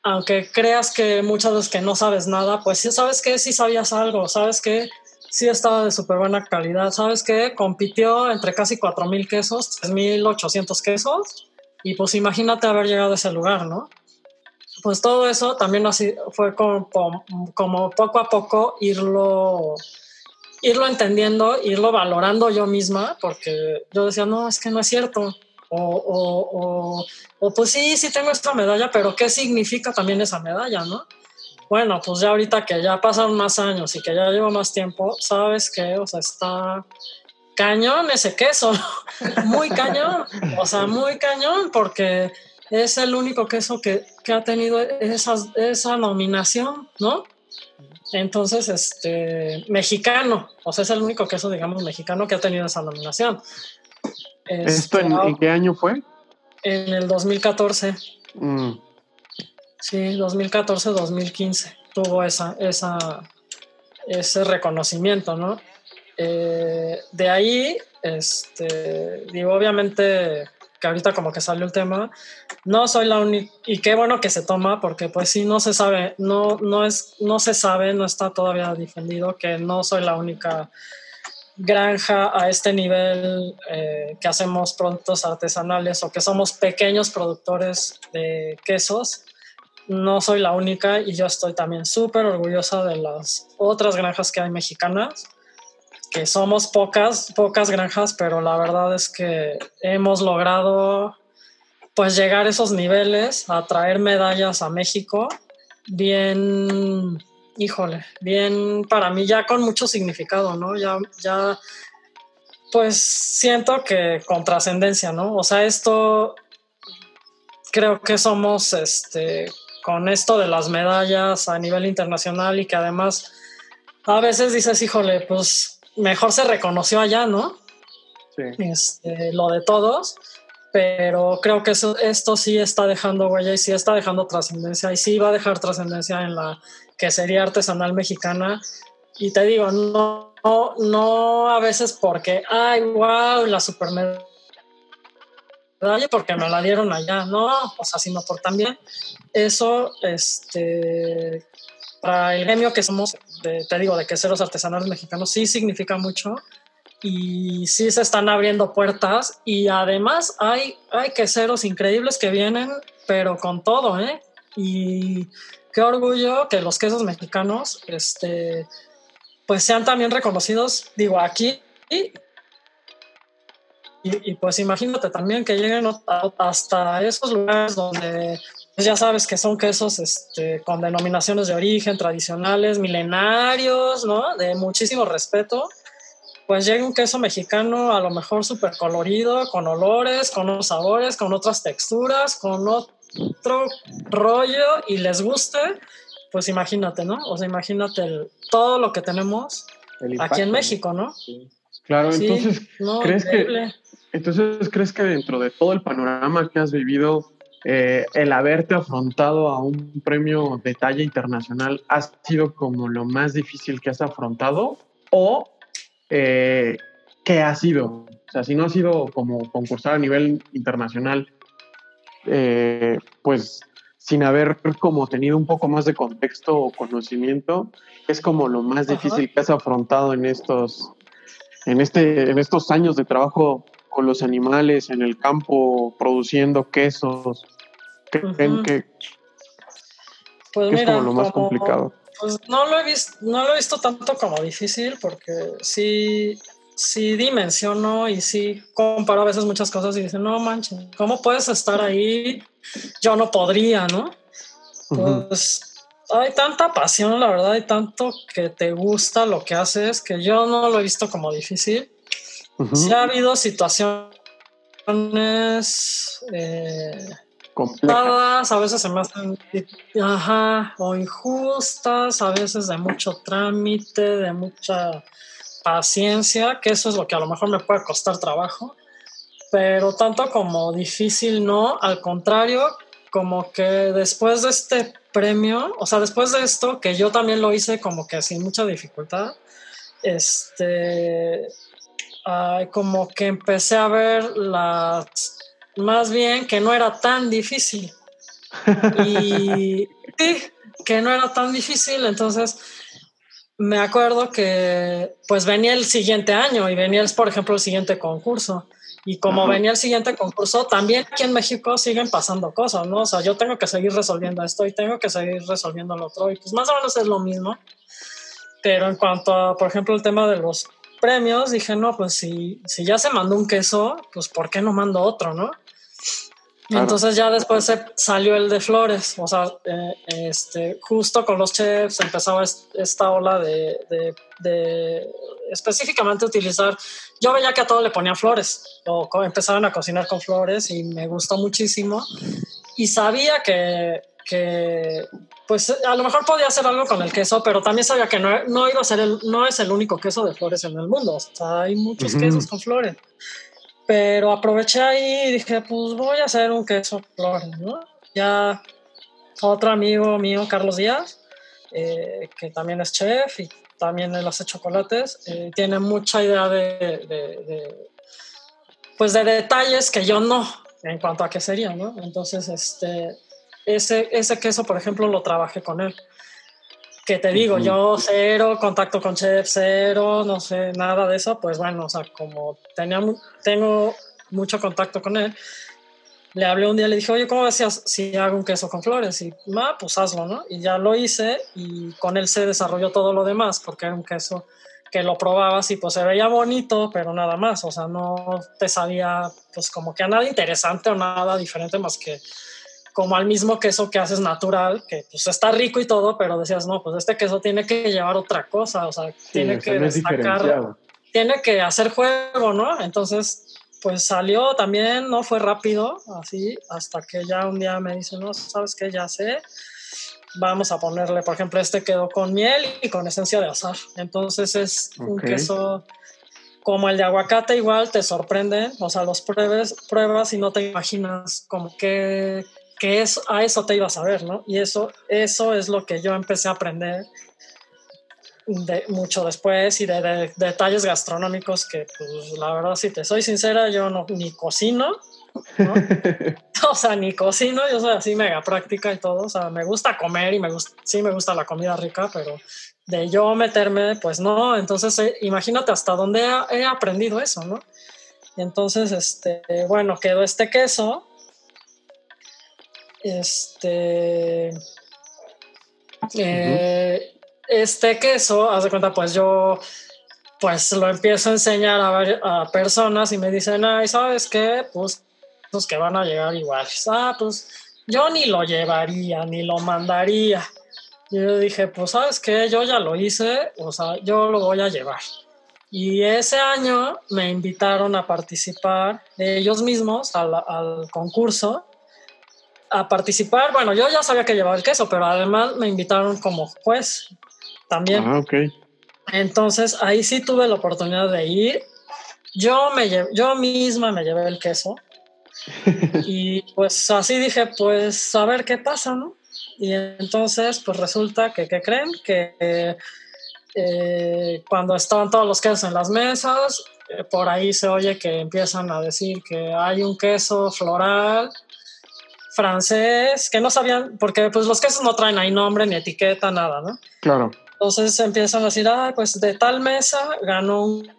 aunque creas que muchas veces que no sabes nada, pues sí, ¿sabes qué? Sí sabías algo, ¿sabes qué? Sí estaba de súper buena calidad. ¿Sabes qué? Compitió entre casi 4.000 quesos, 3.800 quesos. Y pues imagínate haber llegado a ese lugar, ¿no? Pues todo eso también fue como, como poco a poco irlo, irlo entendiendo, irlo valorando yo misma, porque yo decía, no, es que no es cierto. O, o, o, o pues sí, sí tengo esta medalla, pero ¿qué significa también esa medalla, no? Bueno, pues ya ahorita que ya pasan más años y que ya llevo más tiempo, ¿sabes qué? O sea, está cañón ese queso, muy cañón, o sea, muy cañón, porque es el único queso que, que ha tenido esa, esa nominación, ¿no? Entonces, este, mexicano, o sea, es el único queso, digamos, mexicano que ha tenido esa nominación. ¿Esto en, este, qué año fue? En el 2014. Mm. Sí, 2014-2015 tuvo esa, esa, ese reconocimiento, ¿no? Eh, de ahí, este, digo, obviamente que ahorita como que salió el tema, no soy la única, y qué bueno que se toma, porque pues sí, no se sabe, no, no, es, no se sabe, no está todavía defendido que no soy la única granja a este nivel eh, que hacemos productos artesanales o que somos pequeños productores de quesos no soy la única y yo estoy también súper orgullosa de las otras granjas que hay mexicanas, que somos pocas, pocas granjas, pero la verdad es que hemos logrado pues llegar a esos niveles, a traer medallas a México, bien, híjole, bien para mí ya con mucho significado, ¿no? Ya, ya, pues siento que con trascendencia, ¿no? O sea, esto creo que somos, este, con esto de las medallas a nivel internacional y que además a veces dices, híjole, pues mejor se reconoció allá, ¿no? Sí. Este, lo de todos, pero creo que eso, esto sí está dejando huella y sí está dejando trascendencia y sí va a dejar trascendencia en la que sería artesanal mexicana. Y te digo, no, no, no a veces porque, ay, wow, la super medalla porque me la dieron allá, no, o sea, sino por también. Eso, este, para el gremio que somos, te digo, de queseros artesanales mexicanos, sí significa mucho. Y sí se están abriendo puertas. Y además hay, hay queseros increíbles que vienen, pero con todo, ¿eh? Y qué orgullo que los quesos mexicanos, este, pues sean también reconocidos, digo, aquí y, pues imagínate también que lleguen hasta esos lugares donde pues ya sabes que son quesos este, con denominaciones de origen tradicionales, milenarios, ¿no? De muchísimo respeto. Pues llega un queso mexicano a lo mejor súper colorido, con olores, con otros sabores, con otras texturas, con otro rollo y les guste, pues imagínate, ¿no? O sea, imagínate todo lo que tenemos aquí en México, ¿no? Claro, entonces, ¿crees que entonces, ¿crees que dentro de todo el panorama que has vivido, eh, el haberte afrontado a un premio de talla internacional ha sido como lo más difícil que has afrontado? ¿O eh, qué ha sido? O sea, si no ha sido como concursar a nivel internacional, eh, pues sin haber como tenido un poco más de contexto o conocimiento, es como lo más difícil que has afrontado en estos, en, este, en estos años de trabajo con los animales en el campo produciendo quesos? ¿Qué creen que, pues es como lo más complicado? Pues no lo, he visto, no lo he visto tanto como difícil porque sí, sí dimensiono y sí comparo a veces muchas cosas y dicen, no manches, ¿cómo puedes estar ahí? Yo no podría, ¿no? pues hay tanta pasión, la verdad, hay tanto que te gusta lo que haces que yo no lo he visto como difícil. Sí ha habido situaciones eh, complicadas, a veces se me hacen ajá, o injustas, a veces de mucho trámite, de mucha paciencia, que eso es lo que a lo mejor me puede costar trabajo, pero tanto como difícil no, al contrario, como que después de este premio, o sea, después de esto, que yo también lo hice como que sin mucha dificultad, este, como que empecé a ver las, más bien que no era tan difícil. Y sí, que no era tan difícil, entonces me acuerdo que pues venía el siguiente año y venía, por ejemplo, el siguiente concurso. Y como venía el siguiente concurso, también aquí en México siguen pasando cosas, ¿no? O sea, yo tengo que seguir resolviendo esto y tengo que seguir resolviendo lo otro. Y pues más o menos es lo mismo. Pero en cuanto a, por ejemplo, el tema de los premios, dije, no, pues si, si ya se mandó un queso, pues ¿por qué no mando otro, no? Entonces ya después salió el de flores, o sea, eh, este, justo con los chefs empezaba esta ola de, de, específicamente utilizar, yo veía que a todo le ponía flores, o empezaban a cocinar con flores y me gustó muchísimo y sabía que, que pues a lo mejor podía hacer algo con el queso, pero también sabía que no, no iba a ser el, no es el único queso de flores en el mundo, o sea, hay muchos quesos con flores. Pero aproveché ahí y dije, pues voy a hacer un queso flores, ¿no? Ya otro amigo mío, Carlos Díaz, eh, que también es chef y también él hace chocolates, eh, tiene mucha idea de, pues de detalles que yo no, en cuanto a quesería, ¿no? Entonces, este, ese, ese queso, por ejemplo, lo trabajé con él que te digo, yo cero contacto con chef, cero, no sé, nada de eso, pues bueno, o sea, como tenía, tengo mucho contacto con él, le hablé un día, le dije, oye, ¿cómo decías si hago un queso con flores? Y, ma, pues hazlo, ¿no? Y ya lo hice y con él se desarrolló todo lo demás, porque era un queso que lo probabas y pues se veía bonito, pero nada más, o sea, no te sabía pues como que a nada interesante o nada diferente más que como al mismo queso que haces natural, que pues está rico y todo, pero decías, no, pues este queso tiene que llevar otra cosa, o sea, tiene que destacar, tiene que hacer juego, ¿no? Entonces, pues salió también, no fue rápido, así, hasta que ya un día me dice, no, sabes qué, ya sé, vamos a ponerle, por ejemplo, este quedó con miel y con esencia de azar, entonces es un queso como el de aguacate igual te sorprende, o sea, los pruebas, pruebas y no te imaginas como que que es, a eso te ibas a ver, ¿no? Y eso, eso es lo que yo empecé a aprender de, mucho después y de, detalles gastronómicos que, pues, la verdad, si te soy sincera, yo no, ni cocino, ¿no? o sea, ni cocino, yo soy así mega práctica y todo, o sea, me gusta comer y me gusta, sí me gusta la comida rica, pero de yo meterme, pues no, entonces eh, imagínate hasta dónde he, he aprendido eso, ¿no? Y entonces, este, bueno, quedó este queso este. Eh, este queso, haz de cuenta, pues yo pues lo empiezo a enseñar a, a personas y me dicen, ay, ¿sabes qué? Pues los que van a llegar iguales. Ah, pues yo ni lo llevaría, ni lo mandaría. Yo dije, pues sabes qué, yo ya lo hice, o sea, yo lo voy a llevar. Y ese año me invitaron a participar ellos mismos al, al concurso a participar. Bueno, yo ya sabía que llevaba el queso, pero además me invitaron como juez también. Ah, ok. Entonces ahí sí tuve la oportunidad de ir. Yo, me yo misma me llevé el queso. y pues así dije, pues a ver qué pasa, ¿no? Y entonces, pues resulta que, ¿qué creen? Que eh, cuando estaban todos los quesos en las mesas, eh, por ahí se oye que empiezan a decir que hay un queso floral francés, que no sabían, porque pues los quesos no traen ahí nombre ni etiqueta, nada, ¿no? Claro. Entonces empiezan a decir, ah, pues de tal mesa ganó un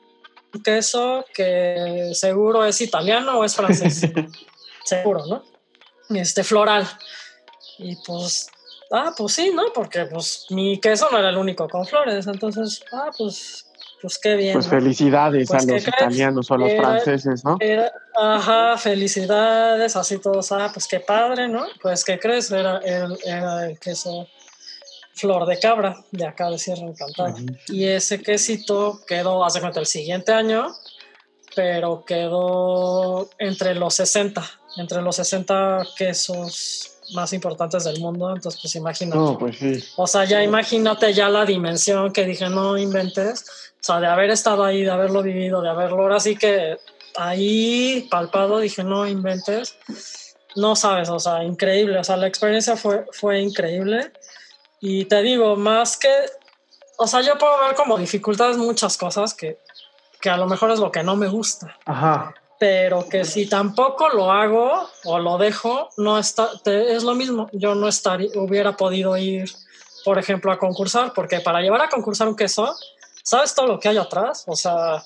queso que seguro es italiano o es francés. seguro, ¿no? Este floral. Y pues, ah, pues sí, ¿no? Porque pues mi queso no era el único con flores. Entonces, ah, pues pues qué bien. Pues felicidades Pues, a ¿qué los crees? italianos o a los franceses, ¿no? Ajá, felicidades, así todos, ah, pues qué padre, ¿no? Pues, ¿qué crees? Era, el- era el queso flor de cabra, de acá de Sierra Encantada. Ujú. Y ese quesito quedó, hace cuenta, el siguiente año, pero quedó entre los 60, entre los 60 quesos más importantes del mundo, entonces pues imagínate. No, pues sí. O sea, ya imagínate ya la dimensión que dije, no inventes. O sea, de haber estado ahí, de haberlo vivido, de haberlo, ahora sí que ahí palpado, dije, no inventes. No sabes, o sea, increíble. O sea, la experiencia fue, fue increíble. Y te digo, más que, o sea, yo puedo ver como dificultades muchas cosas que, que a lo mejor es lo que no me gusta Ajá. pero que si tampoco lo hago o lo dejo, no está, te- es lo mismo. Yo no estaría, hubiera podido ir, por ejemplo, a concursar, porque para llevar a concursar un queso, ¿sabes todo lo que hay atrás? O sea,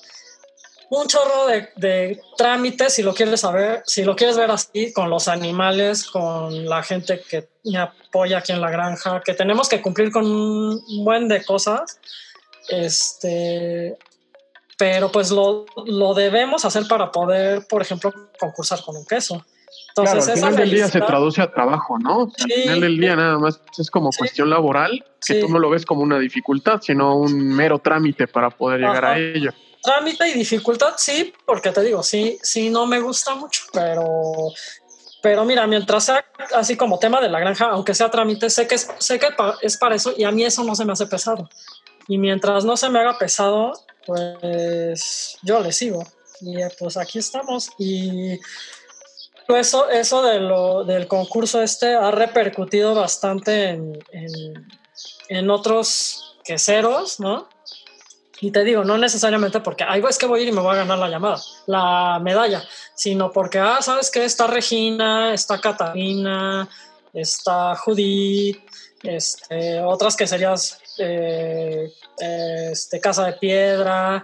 un chorro de, trámites, si lo quieres saber, si lo quieres ver así, con los animales, con la gente que me apoya aquí en la granja, que tenemos que cumplir con un buen de cosas. Este, pero pues lo, lo debemos hacer para poder, por ejemplo, concursar con un queso. Claro, Entonces, al esa final del día se traduce a trabajo, ¿no? Al Sí. final del día nada más es como Sí. cuestión laboral, que Sí. tú no lo ves como una dificultad, sino un mero trámite para poder llegar a ello. Trámite y dificultad, sí, porque te digo, sí, sí, no me gusta mucho, pero, pero mira, mientras sea así como tema de la granja, aunque sea trámite, sé que es, sé que es para eso y a mí eso no se me hace pesado. Y mientras no se me haga pesado, pues yo le sigo. Y pues aquí estamos. Y eso, eso de lo, del concurso este ha repercutido bastante en, en, otros queseros, ¿no? Y te digo, no necesariamente porque, ay, es que voy a ir y me voy a ganar la llamada, la medalla, sino porque, ah, ¿sabes qué? Está Regina, está Catalina, está Judith, este, otras que serías eh, este, Casa de Piedra,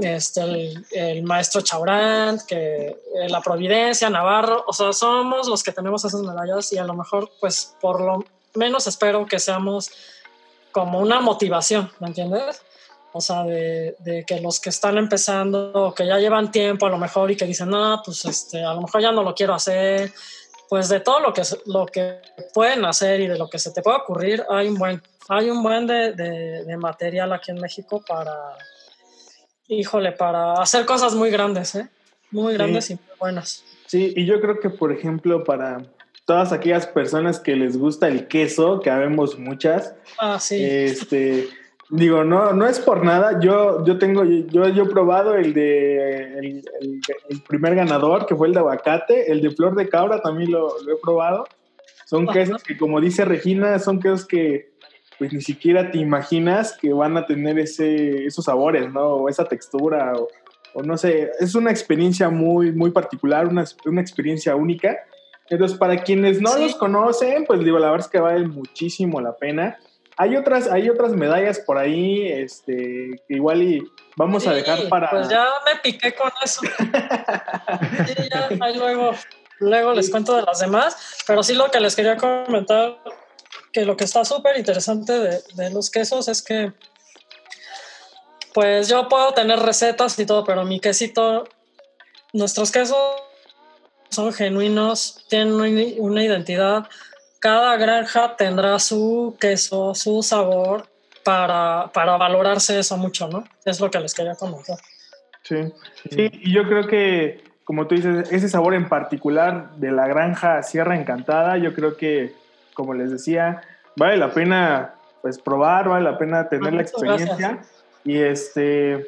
este, el, maestro Chaurant, que eh, la Providencia, Navarro, o sea, somos los que tenemos esas medallas y a lo mejor, pues, por lo menos espero que seamos como una motivación, ¿me entiendes? O sea, de, que los que están empezando que ya llevan tiempo a lo mejor y que dicen, no, pues este, a lo mejor ya no lo quiero hacer, pues de todo lo que, lo que pueden hacer y de lo que se te pueda ocurrir, hay un buen, hay un buen de, de- de material aquí en México para, híjole, para hacer cosas muy grandes, ¿eh? Muy grandes y muy buenas. Sí, y yo creo que, por ejemplo, para todas aquellas personas que les gusta el queso, que habemos muchas, Ah, sí. este, digo, no, no es por nada. Yo, yo tengo, yo, yo he probado el de el, el- el primer ganador, que fue el de aguacate, el de flor de cabra también lo, lo he probado. Son Ajá. quesos que, como dice Regina, son quesos que pues ni siquiera te imaginas que van a tener ese, esos sabores, ¿no? O esa textura, o, o no sé, es una experiencia muy, muy particular, una, una experiencia única. Entonces, para quienes no Sí. los conocen, pues digo, la verdad es que vale muchísimo la pena. Hay otras, hay otras medallas por ahí, este, que igual y vamos a dejar para... Pues ya me piqué con eso. Sí, ya, ahí luego, luego les cuento de las demás, pero sí lo que les quería comentar, que lo que está súper interesante de, de los quesos es que, pues yo puedo tener recetas y todo, pero mi quesito, nuestros quesos son genuinos, tienen una, identidad. Cada granja tendrá su queso, su sabor, para, para valorarse eso mucho, ¿no? Es lo que les quería comentar. Sí, sí, y yo creo que, como tú dices, ese sabor en particular de la granja Sierra Encantada, yo creo que, como les decía, vale la pena pues probar, vale la pena tener la experiencia. gracias. Y este,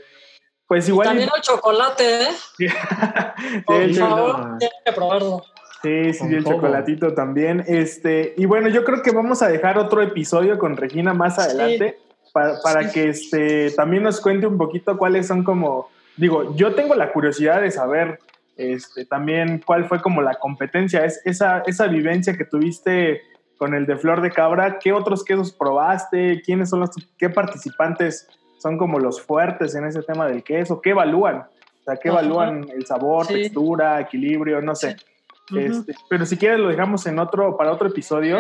pues igual... También el chocolate, ¿eh? Sí, Por favor, no. tienen que probarlo. Sí, sí, Con el todo. chocolatito también. Este, y bueno, yo creo que vamos a dejar otro episodio con Regina más adelante para, para Sí. que este, también nos cuente un poquito cuáles son como, digo, yo tengo la curiosidad de saber este, también cuál fue como la competencia, es esa, esa vivencia que tuviste con el de Flor de Cabra, ¿qué otros quesos probaste? ¿Quiénes son los, qué participantes son como los fuertes en ese tema del queso? ¿Qué evalúan? O sea, ¿qué evalúan el sabor, Sí. textura, equilibrio? No sé. Este, pero si quieres lo dejamos en otro, para otro episodio.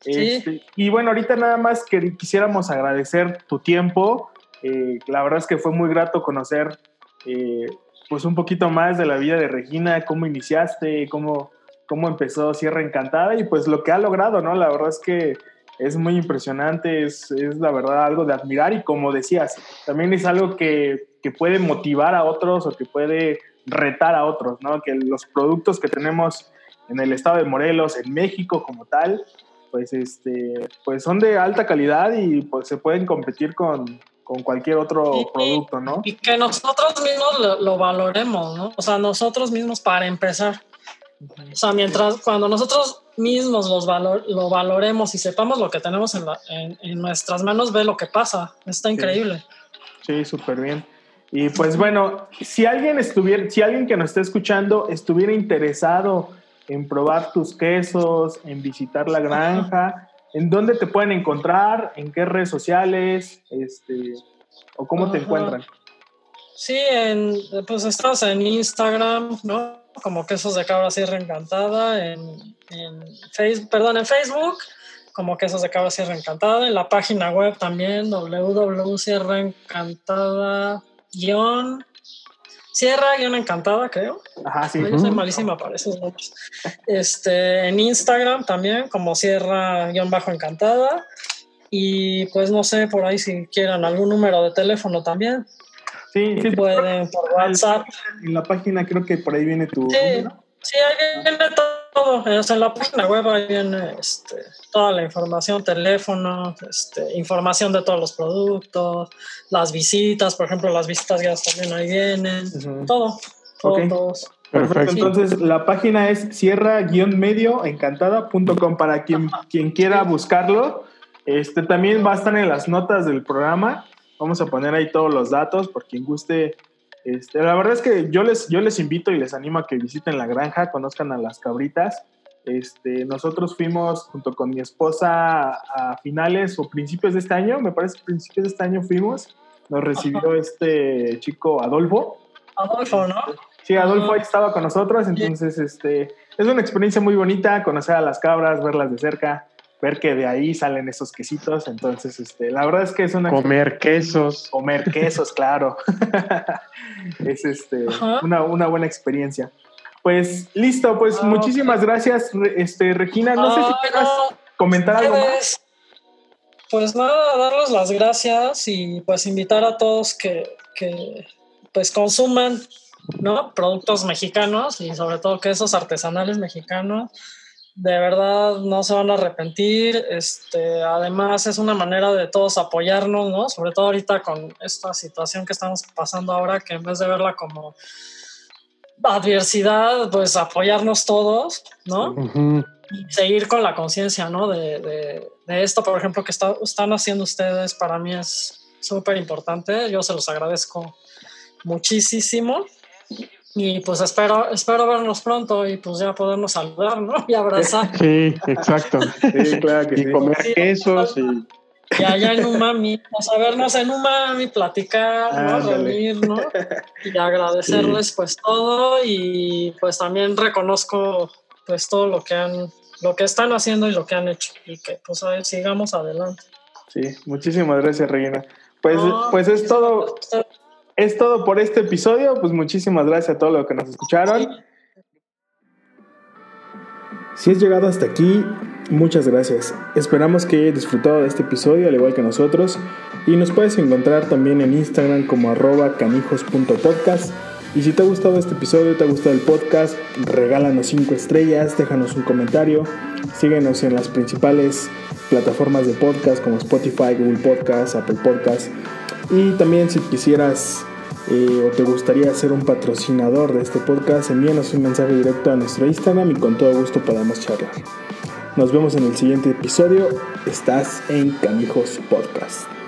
Sí. Este, y bueno, ahorita nada más que quisiéramos agradecer tu tiempo, Eh, la verdad es que fue muy grato conocer eh, pues un poquito más de la vida de Regina, cómo iniciaste, cómo, cómo empezó Sierra Encantada y pues lo que ha logrado, ¿no? La verdad es que es muy impresionante, es, es la verdad algo de admirar y como decías, también es algo que, que puede motivar a otros o que puede retar a otros, ¿no? Que los productos que tenemos en el estado de Morelos, en México como tal, pues, este, pues son de alta calidad y pues se pueden competir con, con cualquier otro producto, ¿no? Y que nosotros mismos lo, valoremos, ¿no? O sea, nosotros mismos para empezar. O sea, mientras cuando nosotros mismos los valor, lo valoremos y sepamos lo que tenemos en, en, nuestras manos, ve lo que pasa. Está increíble. Sí, súper bien. Y pues bueno, si alguien estuviera, si alguien que nos esté escuchando estuviera interesado en probar tus quesos, en visitar la granja, ¿en dónde te pueden encontrar? ¿En qué redes sociales? Este, ¿O cómo te encuentran? Sí, en, pues estás en Instagram, ¿no? Como quesos de cabra sierra encantada, en, en Facebook, perdón, en Facebook, como quesos de cabra sierra encantada, en la página web también, www.sierraencantada Sierra Guión Encantada, creo. Ajá, sí. Yo soy malísima para esos nombres. Este, en Instagram también, como Sierra Guión Bajo Encantada. Y pues no sé, por ahí si quieran algún número de teléfono también. Sí, sí. Pueden por WhatsApp. En la página creo que por ahí viene tu. Sí, sí ahí viene todo. en la página web ahí viene este, toda la información, teléfono, este, información de todos los productos, las visitas, por ejemplo, las visitas guiadas también ahí vienen, todo. Todos. Perfecto. Entonces, la página es sierra-medio-encantada.com para quien, quien quiera buscarlo. Este también va a estar en las notas del programa. Vamos a poner ahí todos los datos por quien guste. Este, la verdad es que yo les, yo les invito y les animo a que visiten la granja, conozcan a las cabritas. Este, nosotros fuimos junto con mi esposa a finales o principios de este año, me parece que principios de este año fuimos. Nos recibió este chico Adolfo. Adolfo, ¿no? Sí, Adolfo ahí estaba con nosotros, entonces este, es una experiencia muy bonita conocer a las cabras, verlas de cerca ver que de ahí salen esos quesitos. Entonces, este, la verdad es que es una. Comer quesos. Comer quesos, claro. es este, una, una, buena experiencia. Pues listo, pues ah, muchísimas gracias, este, Regina. No sé si quieras comentar algo más. Pues nada, darles las gracias y pues invitar a todos que, que pues consuman ¿no? productos mexicanos y sobre todo quesos artesanales mexicanos de verdad no se van a arrepentir. Este, además, es una manera de todos apoyarnos, ¿no? Sobre todo ahorita con esta situación que estamos pasando ahora, que en vez de verla como adversidad, pues apoyarnos todos, ¿no? Y seguir con la conciencia, ¿no? De, esto, por ejemplo, que están haciendo ustedes, para mí es súper importante. Yo se los agradezco muchísimo. Y pues espero, espero vernos pronto y pues ya podernos saludar, ¿no? Y abrazar. Sí, exacto. Sí, claro que y comer quesos y... Y allá en Umami, o sea, vernos en Umami, platicar, ¿no? Reunir, ¿no? Y agradecerles pues todo y pues también reconozco pues todo lo que han, lo que están haciendo y lo que han hecho y que pues a ver, sigamos adelante. Sí, muchísimas gracias, Regina. Pues, pues es todo es todo por este episodio. Pues muchísimas gracias a todos los que nos escucharon. Si has llegado hasta aquí, muchas gracias. Esperamos que hayas disfrutado de este episodio al igual que nosotros. Y nos puedes encontrar también en Instagram como arroba canijos.podcast. Y si te ha gustado este episodio, te ha gustado el podcast, regálanos 5 estrellas, déjanos un comentario, síguenos en las principales plataformas de podcast como Spotify, Google Podcast, Apple Podcast. Y también si quisieras eh, o te gustaría ser un patrocinador de este podcast, envíanos un mensaje directo a nuestro Instagram y con todo gusto podamos charlar. Nos vemos en el siguiente episodio. Estás en Canijos Podcast.